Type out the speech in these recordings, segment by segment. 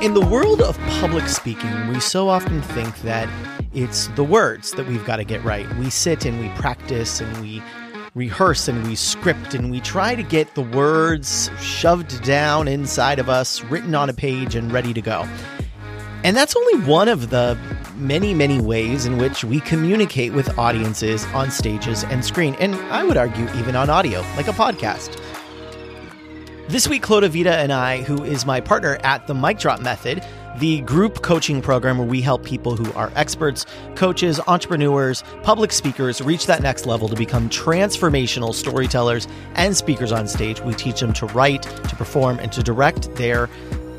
In the world of public speaking, we so often think that it's the words that we've got to get right. We sit and we practice and we rehearse and we script and we try to get the words shoved down inside of us, written on a page, and ready to go. And that's only one of the many, many ways in which we communicate with audiences on stages and screen, and I would argue even on audio, like a podcast. This week, Chloe DiVita and I, who is my partner at the Mic Drop Method, the group coaching program where we help people who are experts, coaches, entrepreneurs, public speakers reach that next level to become transformational storytellers and speakers on stage. We teach them to write, to perform, and to direct their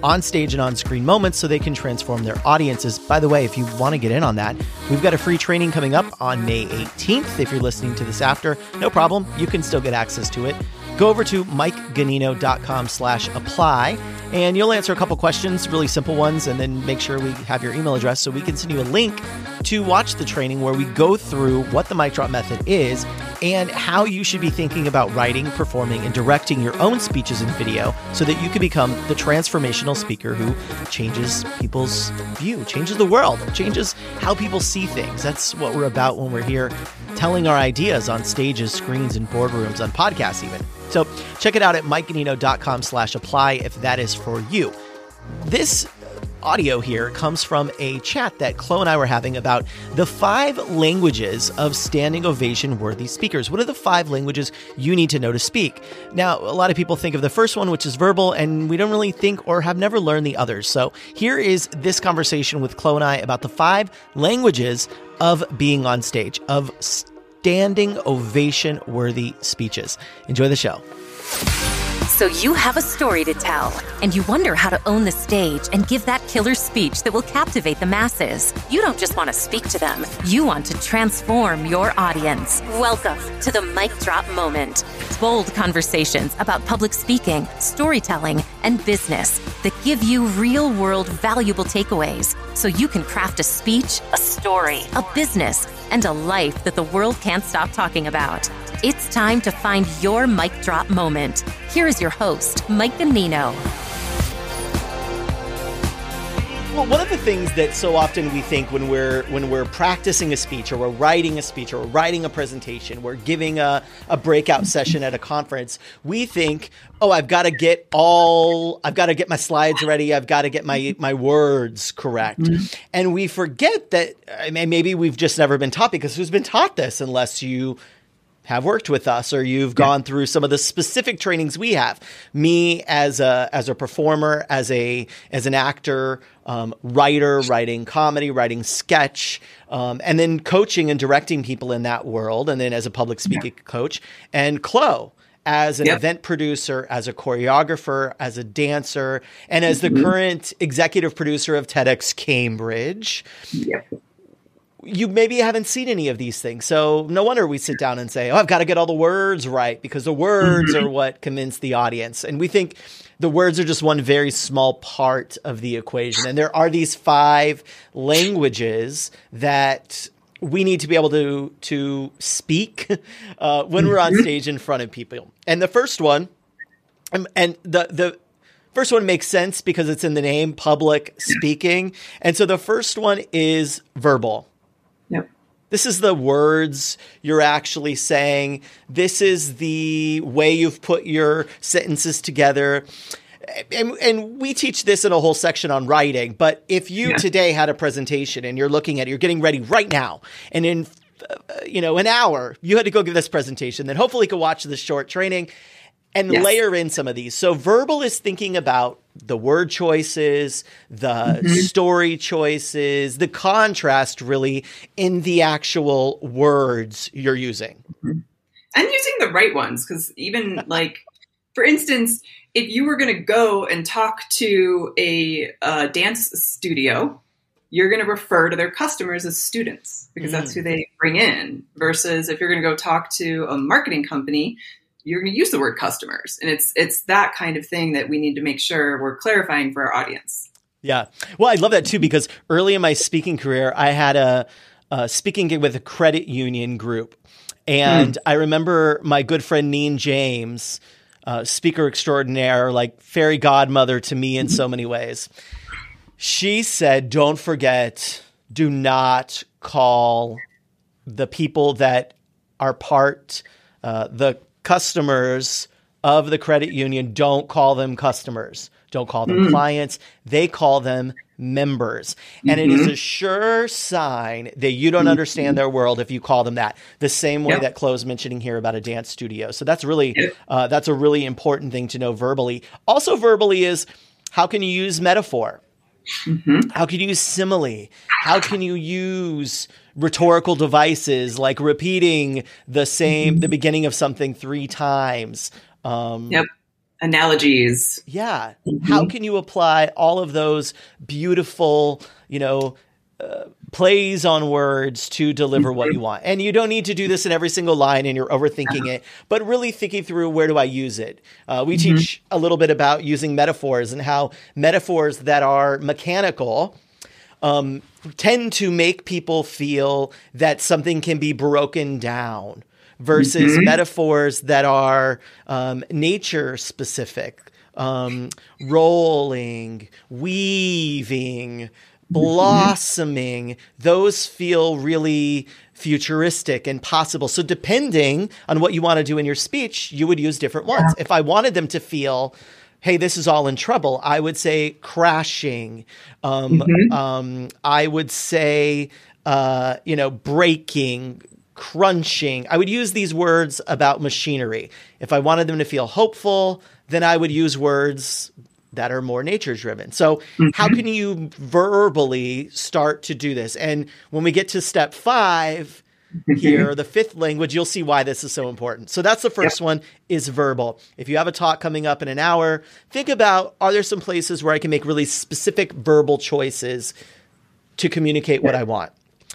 on stage and on screen moments so they can transform their audiences. By the way, if you want to get in on that, we've got a free training coming up on May 18th. If you're listening to this after, no problem. You can still get access to it go over to mikeganino.com slash apply and you'll answer a couple questions really simple ones and then make sure we have your email address so we can send you a link to watch the training where we go through what the mic drop method is and how you should be thinking about writing performing and directing your own speeches and video so that you can become the transformational speaker who changes people's view changes the world changes how people see things. That's what we're about when we're here telling our ideas on stages screens and boardrooms on podcasts even so check it out at mikeganino.com slash apply if that is for you. This audio here comes from a chat that Chloe and I were having about the five languages of standing ovation worthy speakers. What are the five languages you need to know to speak? Now, a lot of people think of the first one, which is verbal, and we don't really think or have never learned the others. So here is this conversation with Chloe and I about the five languages of being on stage, of standing ovation worthy speeches. Enjoy the show. So you have a story to tell, and you wonder how to own the stage and give that killer speech that will captivate the masses. You don't just want to speak to them, you want to transform your audience. Welcome to the Mic Drop Moment. Bold conversations about public speaking, storytelling, and business that give you real world valuable takeaways so you can craft a speech, a story, a business, and a life that the world can't stop talking about. It's time to find your mic drop moment. Here is your host, Mike Ganino. Well, one of the things that so often we think when we're when we're practicing a speech or we're writing a speech or we're writing a presentation, we're giving a, a breakout session at a conference, we think, oh, I've got to get all I've got to get my slides ready, I've got to get my my words correct. Mm-hmm. And we forget that I mean, maybe we've just never been taught because who's been taught this unless you have worked with us or you've yeah. gone through some of the specific trainings we have me as a as a performer as a as an actor um, writer writing comedy writing sketch um, and then coaching and directing people in that world and then as a public speaking yeah. coach and Chloe as an yep. event producer, as a choreographer, as a dancer, and as the mm-hmm. current executive producer of TEDx Cambridge. Yep you maybe haven't seen any of these things. So no wonder we sit down and say, "Oh, I've got to get all the words right because the words mm-hmm. are what convince the audience." And we think the words are just one very small part of the equation. And there are these five languages that we need to be able to to speak uh, when we're on mm-hmm. stage in front of people. And the first one, um, and the the first one makes sense because it's in the name, public speaking. And so the first one is verbal. This is the words you're actually saying. This is the way you've put your sentences together. And, and, we teach this in a whole section on writing. But if you yeah. today had a presentation and you're looking at it, you're getting ready right now, and in uh, you know an hour you had to go give this presentation, then hopefully you could watch this short training and yes. layer in some of these. So verbal is thinking about the word choices, the mm-hmm. story choices, the contrast really in the actual words you're using. Mm-hmm. And using the right ones because even like for instance, if you were going to go and talk to a dance studio, you're going to refer to their customers as students because mm. that's who they bring in. Versus if you're going to go talk to a marketing company, you're going to use the word customers. And it's it's that kind of thing that we need to make sure we're clarifying for our audience. Yeah. Well i love that too because early in my speaking career i had a, a speaking gig with a credit union group. And mm. i remember my good friend neen james uh, speaker extraordinaire like fairy godmother to me in so many ways. She said, don't forget, do not call the people that are part, uh, the customers of the credit union, don't call them customers. Don't call them mm. clients. They call them members. And mm-hmm. it is mm-hmm. a sure sign that you don't mm-hmm. understand their world if you call them that. The same way that Chloe's mentioning here about a dance studio. So that's really uh, that's a really important thing to know verbally. Also verbally is how can you use metaphor? Mm-hmm. How can you use simile? How can you use rhetorical devices like repeating the same, mm-hmm. the beginning of something three times? Um, yep. Analogies. Yeah. Mm-hmm. How can you apply all of those beautiful, you know, uh, plays on words to deliver what you want. And you don't need to do this in every single line and you're overthinking it, but really thinking through where do I use it? Uh, we mm-hmm. teach a little bit about using metaphors and how metaphors that are mechanical um, tend to make people feel that something can be broken down versus mm-hmm. metaphors that are um, nature specific, um, rolling, weaving. Blossoming. Those feel really futuristic and possible. So, depending on what you want to do in your speech, you would use different ones. If I wanted them to feel hey, this is all in trouble, I would say crashing. Um, mm-hmm. um, I would say, uh, you know, breaking, crunching. I would use these words about machinery. If I wanted them to feel hopeful, then I would use words that are more nature driven. So, mm-hmm. how can you verbally start to do this? And when we get to step five, here, the fifth language, you'll see why this is so important. So that's the first yeah. one is verbal. If you have a talk coming up in an hour, think about are there some places where I can make really specific verbal choices to communicate yeah. what I want?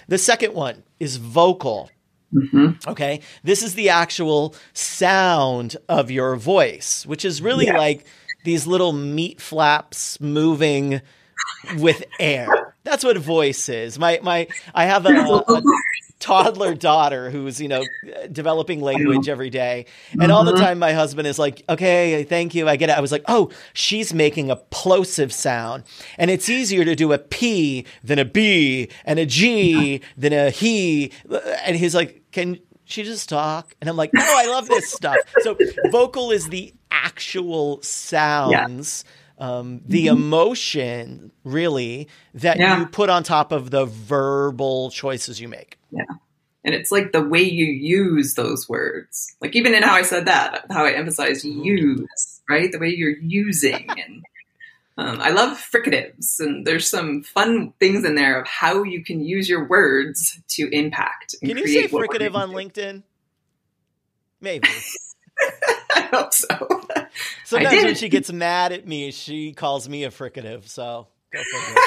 The second one is vocal. Mm-hmm. Okay. This is the actual sound of your voice, which is really yeah. like these little meat flaps moving with air. That's what voice is. My my I have a, a, toddler daughter who's you know developing language every day and all the mm-hmm. time my husband is like okay thank you i get it i was like oh she's making a plosive sound and it's easier to do a p than a b and a g than a he and he's like can she just talk and i'm like oh i love this stuff so vocal is the actual sounds yeah. Um, the mm-hmm. emotion really that yeah. you put on top of the verbal choices you make. Yeah. And it's like the way you use those words. Like even in how I said that, how I emphasized use, right? The way you're using and um, I love fricatives, and there's some fun things in there of how you can use your words to impact. can you say fricative on LinkedIn? Maybe. I hope so. Sometimes when she gets mad at me, she calls me a fricative. So go figure.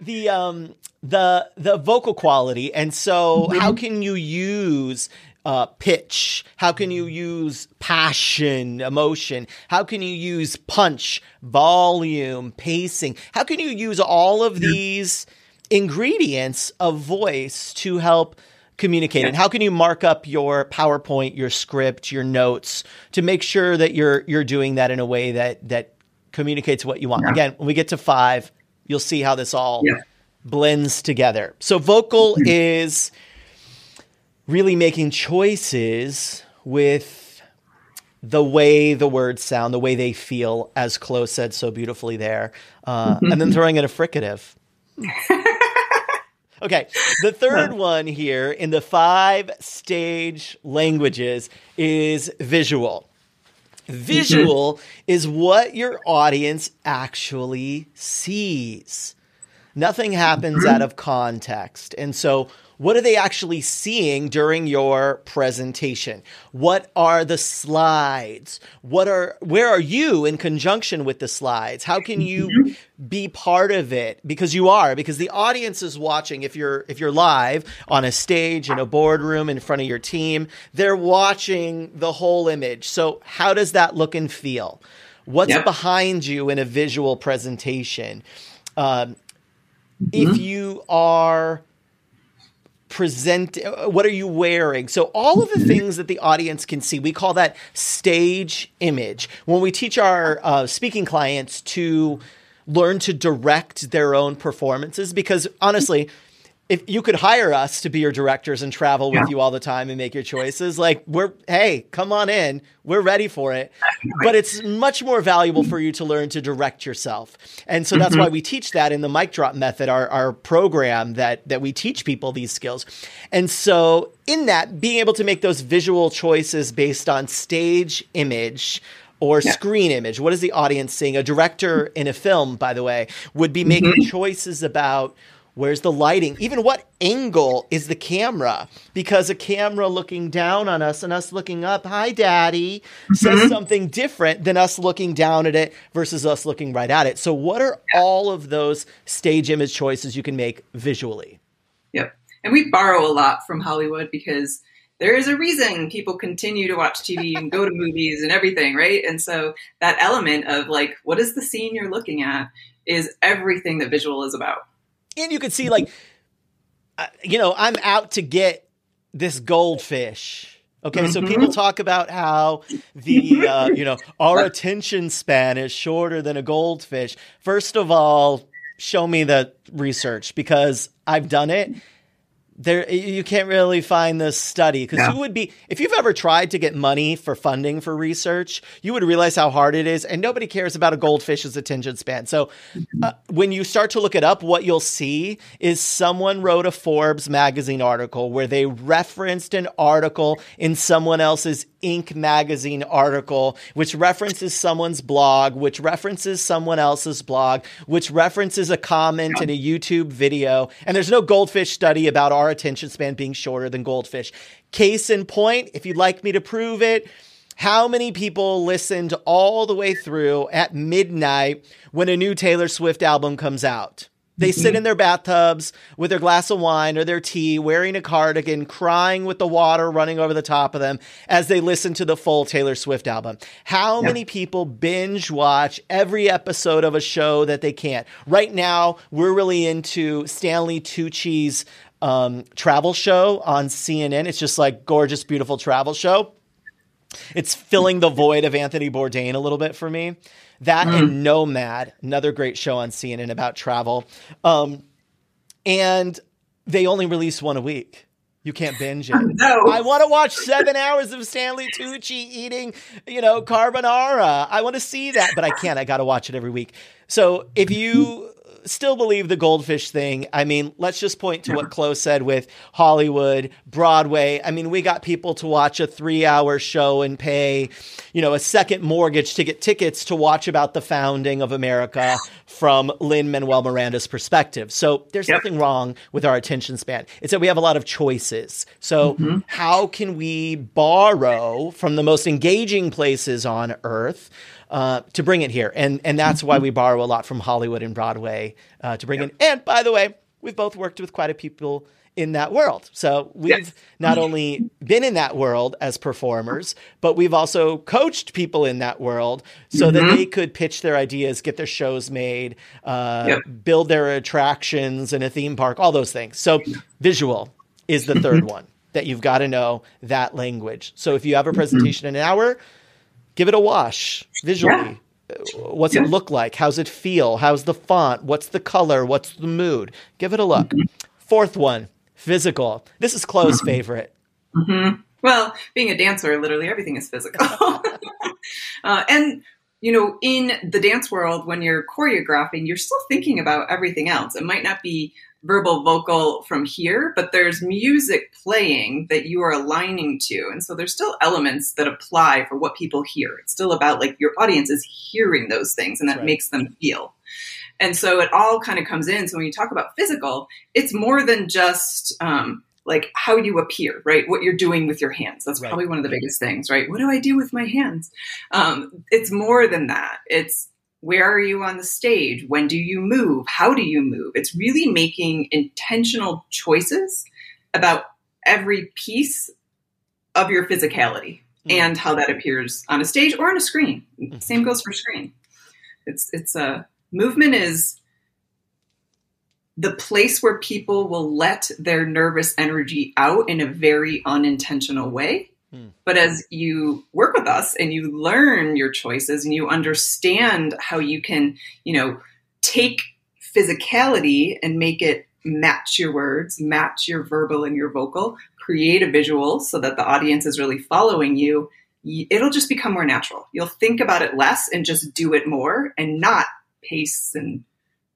the um the the vocal quality, and so mm-hmm. how can you use uh, pitch? How can you use passion, emotion? How can you use punch, volume, pacing? How can you use all of these ingredients of voice to help communicate? And how can you mark up your PowerPoint, your script, your notes to make sure that you're you're doing that in a way that that communicates what you want? Yeah. Again, when we get to five, you'll see how this all yeah. blends together. So vocal mm-hmm. is really making choices with the way the words sound, the way they feel, as Chloe said so beautifully there, uh, mm-hmm. and then throwing in a fricative. okay, the third one here in the five stage languages is visual. Visual mm-hmm. is what your audience actually sees. Nothing happens out of context. And so what are they actually seeing during your presentation? What are the slides? What are where are you in conjunction with the slides? How can you mm-hmm. be part of it? Because you are, because the audience is watching if you're if you're live on a stage in a boardroom in front of your team, they're watching the whole image. So how does that look and feel? What's yep. behind you in a visual presentation? Um. If you are present what are you wearing? So all of the things that the audience can see we call that stage image. When we teach our uh, speaking clients to learn to direct their own performances because honestly if you could hire us to be your directors and travel with yeah. you all the time and make your choices, like we're, hey, come on in. We're ready for it. But it's much more valuable for you to learn to direct yourself. And so that's mm-hmm. why we teach that in the mic drop method, our, our program that, that we teach people these skills. And so in that, being able to make those visual choices based on stage image, or yeah. screen image. What is the audience seeing? A director in a film, by the way, would be making mm-hmm. choices about Where's the lighting? Even what angle is the camera? Because a camera looking down on us and us looking up, hi, daddy, says mm-hmm. something different than us looking down at it versus us looking right at it. So, what are all of those stage image choices you can make visually? Yep. And we borrow a lot from Hollywood because there is a reason people continue to watch TV and go to movies and everything, right? And so that element of like, what is the scene you're looking at is everything that visual is about and you can see like, uh, you know, I'm out to get this goldfish. Okay, mm-hmm. so people talk about how the uh, you know our attention span is shorter than a goldfish. First of all, show me the research because I've done it there you can't really find this study because who would be if you've ever tried to get money for funding for research you would realize how hard it is and nobody cares about a goldfish's attention span so mm-hmm. uh, when you start to look it up what you'll see is someone wrote a forbes magazine article where they referenced an article in someone else's Inc. magazine article, which references someone's blog, which references someone else's blog, which references a comment in a YouTube video. And there's no goldfish study about our attention span being shorter than goldfish. Case in point, if you'd like me to prove it, how many people listened all the way through at midnight when a new Taylor Swift album comes out? They sit in their bathtubs with their glass of wine or their tea, wearing a cardigan, crying with the water running over the top of them as they listen to the full Taylor Swift album. How yeah. many people binge watch every episode of a show that they can't? Right now, we're really into Stanley Tucci's um, travel show on CNN. It's just like gorgeous, beautiful travel show. It's filling the void of Anthony Bourdain a little bit for me. That mm. and Nomad, another great show on CNN about travel. Um, and they only release one a week. You can't binge it. No. I want to watch seven hours of Stanley Tucci eating, you know, carbonara. I want to see that, but I can't. I got to watch it every week. So if you still believe the goldfish thing. I mean, let's just point to what Chloe said with Hollywood, Broadway. I mean, we got people to watch a three hour show and pay, you know, a second mortgage to get tickets to watch about the founding of America from Lin Manuel Miranda's perspective. So there's yep. nothing wrong with our attention span. It's that we have a lot of choices. So mm-hmm. how can we borrow from the most engaging places on earth? Uh, to bring it here. And and that's why we borrow a lot from Hollywood and Broadway uh, to bring yep. in. And by the way, we've both worked with quite a people in that world. So we've yes. not only been in that world as performers, but we've also coached people in that world so mm-hmm. that they could pitch their ideas, get their shows made, uh, yep. build their attractions in a theme park, all those things. So visual is the third one that you've got to know that language. So if you have a presentation in an hour, give it a wash visually. Yeah. What's yeah. it look like? How's it feel? How's the font? What's the color? What's the mood? Give it a look. Mm-hmm. Fourth one, physical. This is Chloe's mm-hmm. favorite. Mm-hmm. Well, being a dancer, literally everything is physical. uh, and you know, in the dance world, when you're choreographing, you're still thinking about everything else. It might not be verbal vocal from here, but there's music playing that you are aligning to. And so there's still elements that apply for what people hear. It's still about like your audience is hearing those things and that right. makes them feel. And so it all kind of comes in. So when you talk about physical, it's more than just um, like how you appear, right? What you're doing with your hands. That's right. probably one of the biggest things, right? What do I do with my hands? Um, it's more than that. It's where are you on the stage? When do you move? How do you move? It's really making intentional choices about every piece of your physicality mm-hmm. and how that appears on a stage or on a screen. Mm-hmm. Same goes for screen. It's it's a movement is the place where people will let their nervous energy out in a very unintentional way Hmm. But as you work with us and you learn your choices and you understand how you can, you know, take physicality and make it match your words, match your verbal and your vocal, create a visual so that the audience is really following you, it'll just become more natural. You'll think about it less and just do it more and not pace and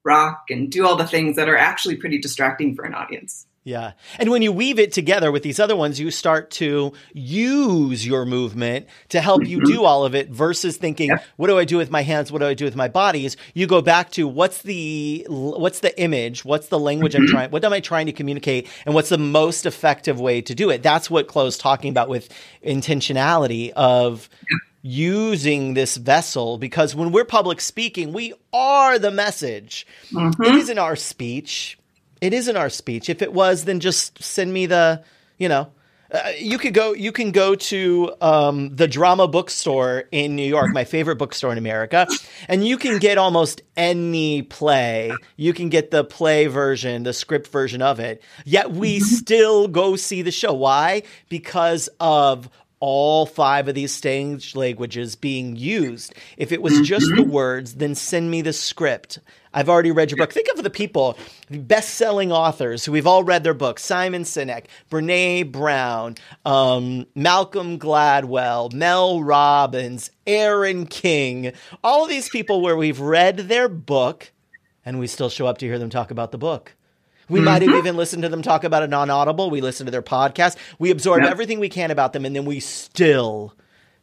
rock and do all the things that are actually pretty distracting for an audience. Yeah. And when you weave it together with these other ones, you start to use your movement to help you do all of it versus thinking, yeah. what do I do with my hands? What do I do with my bodies? You go back to what's the, what's the image? What's the language mm-hmm. I'm trying, what am I trying to communicate? And what's the most effective way to do it? That's what Chloe's talking about with intentionality of, yeah using this vessel because when we're public speaking, we are the message. Mm-hmm. It isn't our speech. It isn't our speech. If it was, then just send me the, you know, uh, you could go. You can go to um, the Drama Bookstore in New York, my favorite bookstore in America, and you can get almost any play. You can get the play version, the script version of it. Yet we mm-hmm. still go see the show. Why? Because of all five of these stage languages being used. If it was just the mm-hmm. words, then send me the script. I've already read your book. Think of the people, the best-selling authors who we've all read their books: Simon Sinek, Brene Brown, um, Malcolm Gladwell, Mel Robbins, Aaron King. All of these people where we've read their book, and we still show up to hear them talk about the book. We mm-hmm. might have even listened to them talk about it non audible. We listen to their podcast. We absorb yep. everything we can about them, and then we still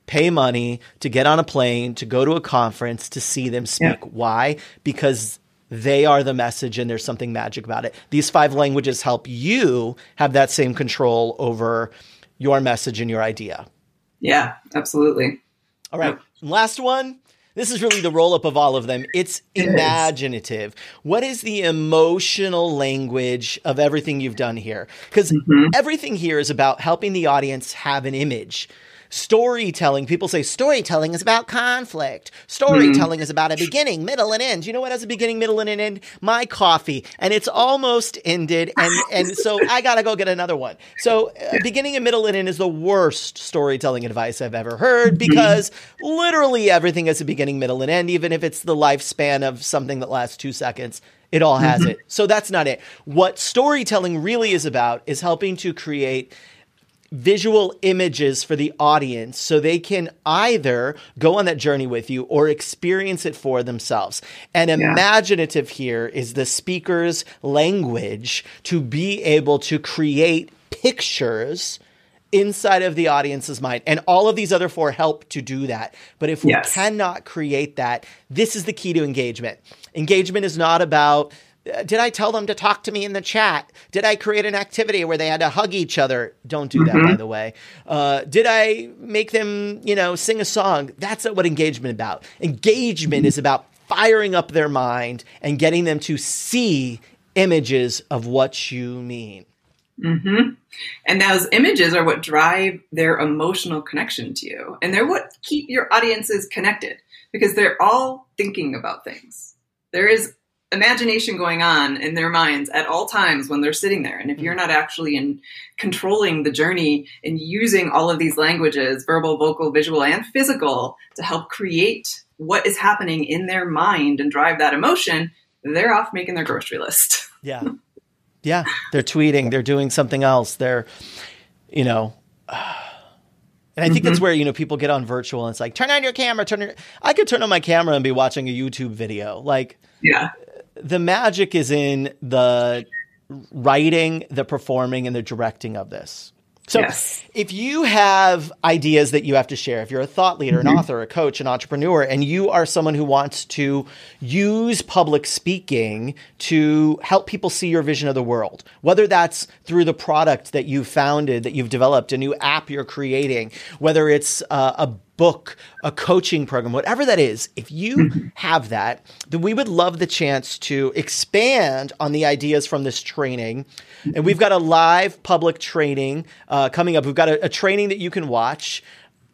pay money to get on a plane, to go to a conference, to see them speak. Yep. Why? Because they are the message and there's something magic about it. These five languages help you have that same control over your message and your idea. Yeah, absolutely. All right. Yeah. Last one. This is really the roll up of all of them. It's imaginative. What is the emotional language of everything you've done here? Because mm-hmm. everything here is about helping the audience have an image storytelling. People say storytelling is about conflict. Storytelling mm. is about a beginning, middle, and end. You know what has a beginning, middle, and an end? My coffee, and it's almost ended, and and so I gotta go get another one. So uh, beginning and middle and end is the worst storytelling advice I've ever heard mm-hmm. because literally everything has a beginning, middle, and end, even if it's the lifespan of something that lasts two seconds. It all has mm-hmm. it. So that's not it. What storytelling really is about is helping to create visual images for the audience so they can either go on that journey with you or experience it for themselves. And yeah. imaginative here is the speaker's language to be able to create pictures inside of the audience's mind. And all of these other four help to do that. But if we yes. cannot create that, this is the key to engagement. Engagement is not about did I tell them to talk to me in the chat? Did I create an activity where they had to hug each other? Don't do that, mm-hmm. by the way. Uh, did I make them, you know, sing a song? That's not what engagement about. Engagement is about firing up their mind and getting them to see images of what you mean. Mm-hmm. And those images are what drive their emotional connection to you, and they're what keep your audiences connected because they're all thinking about things. There is imagination going on in their minds at all times when they're sitting there. And if you're not actually in controlling the journey and using all of these languages, verbal, vocal, visual, and physical to help create what is happening in their mind and drive that emotion, they're off making their grocery list. yeah. Yeah. They're tweeting, they're doing something else. They're, you know, and I think mm-hmm. that's where, you know, people get on virtual and it's like, turn on your camera, turn your I could turn on my camera and be watching a YouTube video. Like Yeah the magic is in the writing, the performing, and the directing of this. So, yes. if you have ideas that you have to share, if you're a thought leader, mm-hmm. an author, a coach, an entrepreneur, and you are someone who wants to use public speaking to help people see your vision of the world, whether that's through the product that you've founded, that you've developed, a new app you're creating, whether it's uh, a book, a coaching program, whatever that is, if you have that, then we would love the chance to expand on the ideas from this training. And we've got a live public training uh, coming up. We've got a, a training that you can watch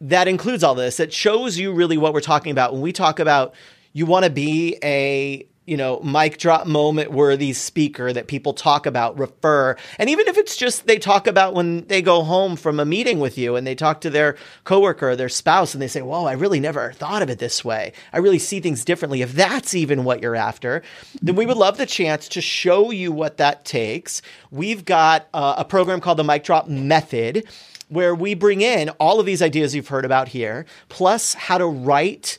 that includes all this, that shows you really what we're talking about when we talk about you want to be a you know, mic drop moment worthy speaker that people talk about, refer. And even if it's just they talk about when they go home from a meeting with you and they talk to their coworker or their spouse and they say, Whoa, I really never thought of it this way. I really see things differently. If that's even what you're after, then we would love the chance to show you what that takes. We've got uh, a program called the Mic Drop Method where we bring in all of these ideas you've heard about here, plus how to write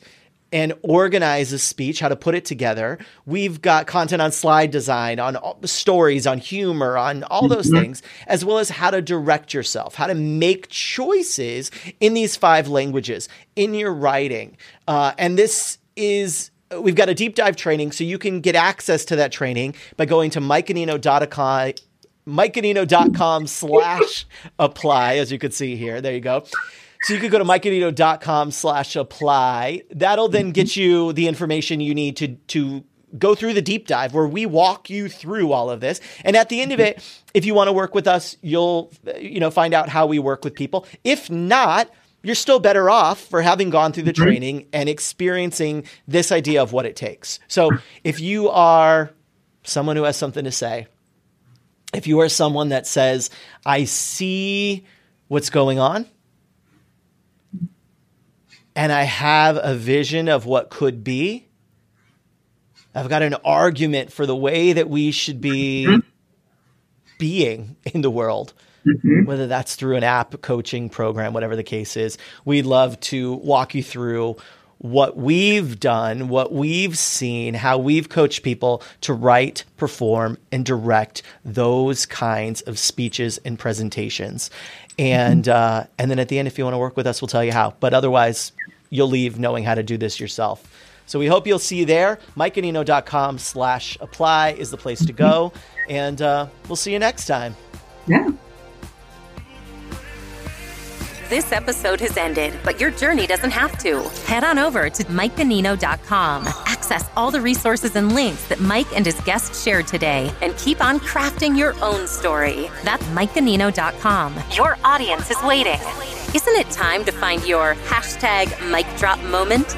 and organize a speech, how to put it together. We've got content on slide design, on stories, on humor, on all those mm-hmm. things, as well as how to direct yourself, how to make choices in these five languages in your writing. Uh, and this is we've got a deep dive training, so you can get access to that training by going to mikeganino.com mikeganino.com slash apply, as you can see here. There you go. So you could go to mikeganino.com slash apply. That'll then get you the information you need to, to go through the deep dive where we walk you through all of this. And at the end of it, if you want to work with us, you'll, you know, find out how we work with people. If not, you're still better off for having gone through the mm-hmm. training and experiencing this idea of what it takes. So if you are someone who has something to say, if you are someone that says, I see what's going on, and I have a vision of what could be. I've got an argument for the way that we should be mm-hmm. being in the world, mm-hmm. whether that's through an app coaching program, whatever the case is. We'd love to walk you through what we've done, what we've seen, how we've coached people to write, perform, and direct those kinds of speeches and presentations. And uh, and then at the end, if you want to work with us, we'll tell you how. But otherwise, you'll leave knowing how to do this yourself. So we hope you'll see you there. MikeGanino.com slash apply is the place to go. And uh, we'll see you next time. Yeah. This episode has ended, but your journey doesn't have to. Head on over to MikeGanino.com. Access all the resources and links that Mike and his guests shared today and keep on crafting your own story. That's MikeGanino.com. Your audience is waiting. Isn't it time to find your hashtag mic drop moment?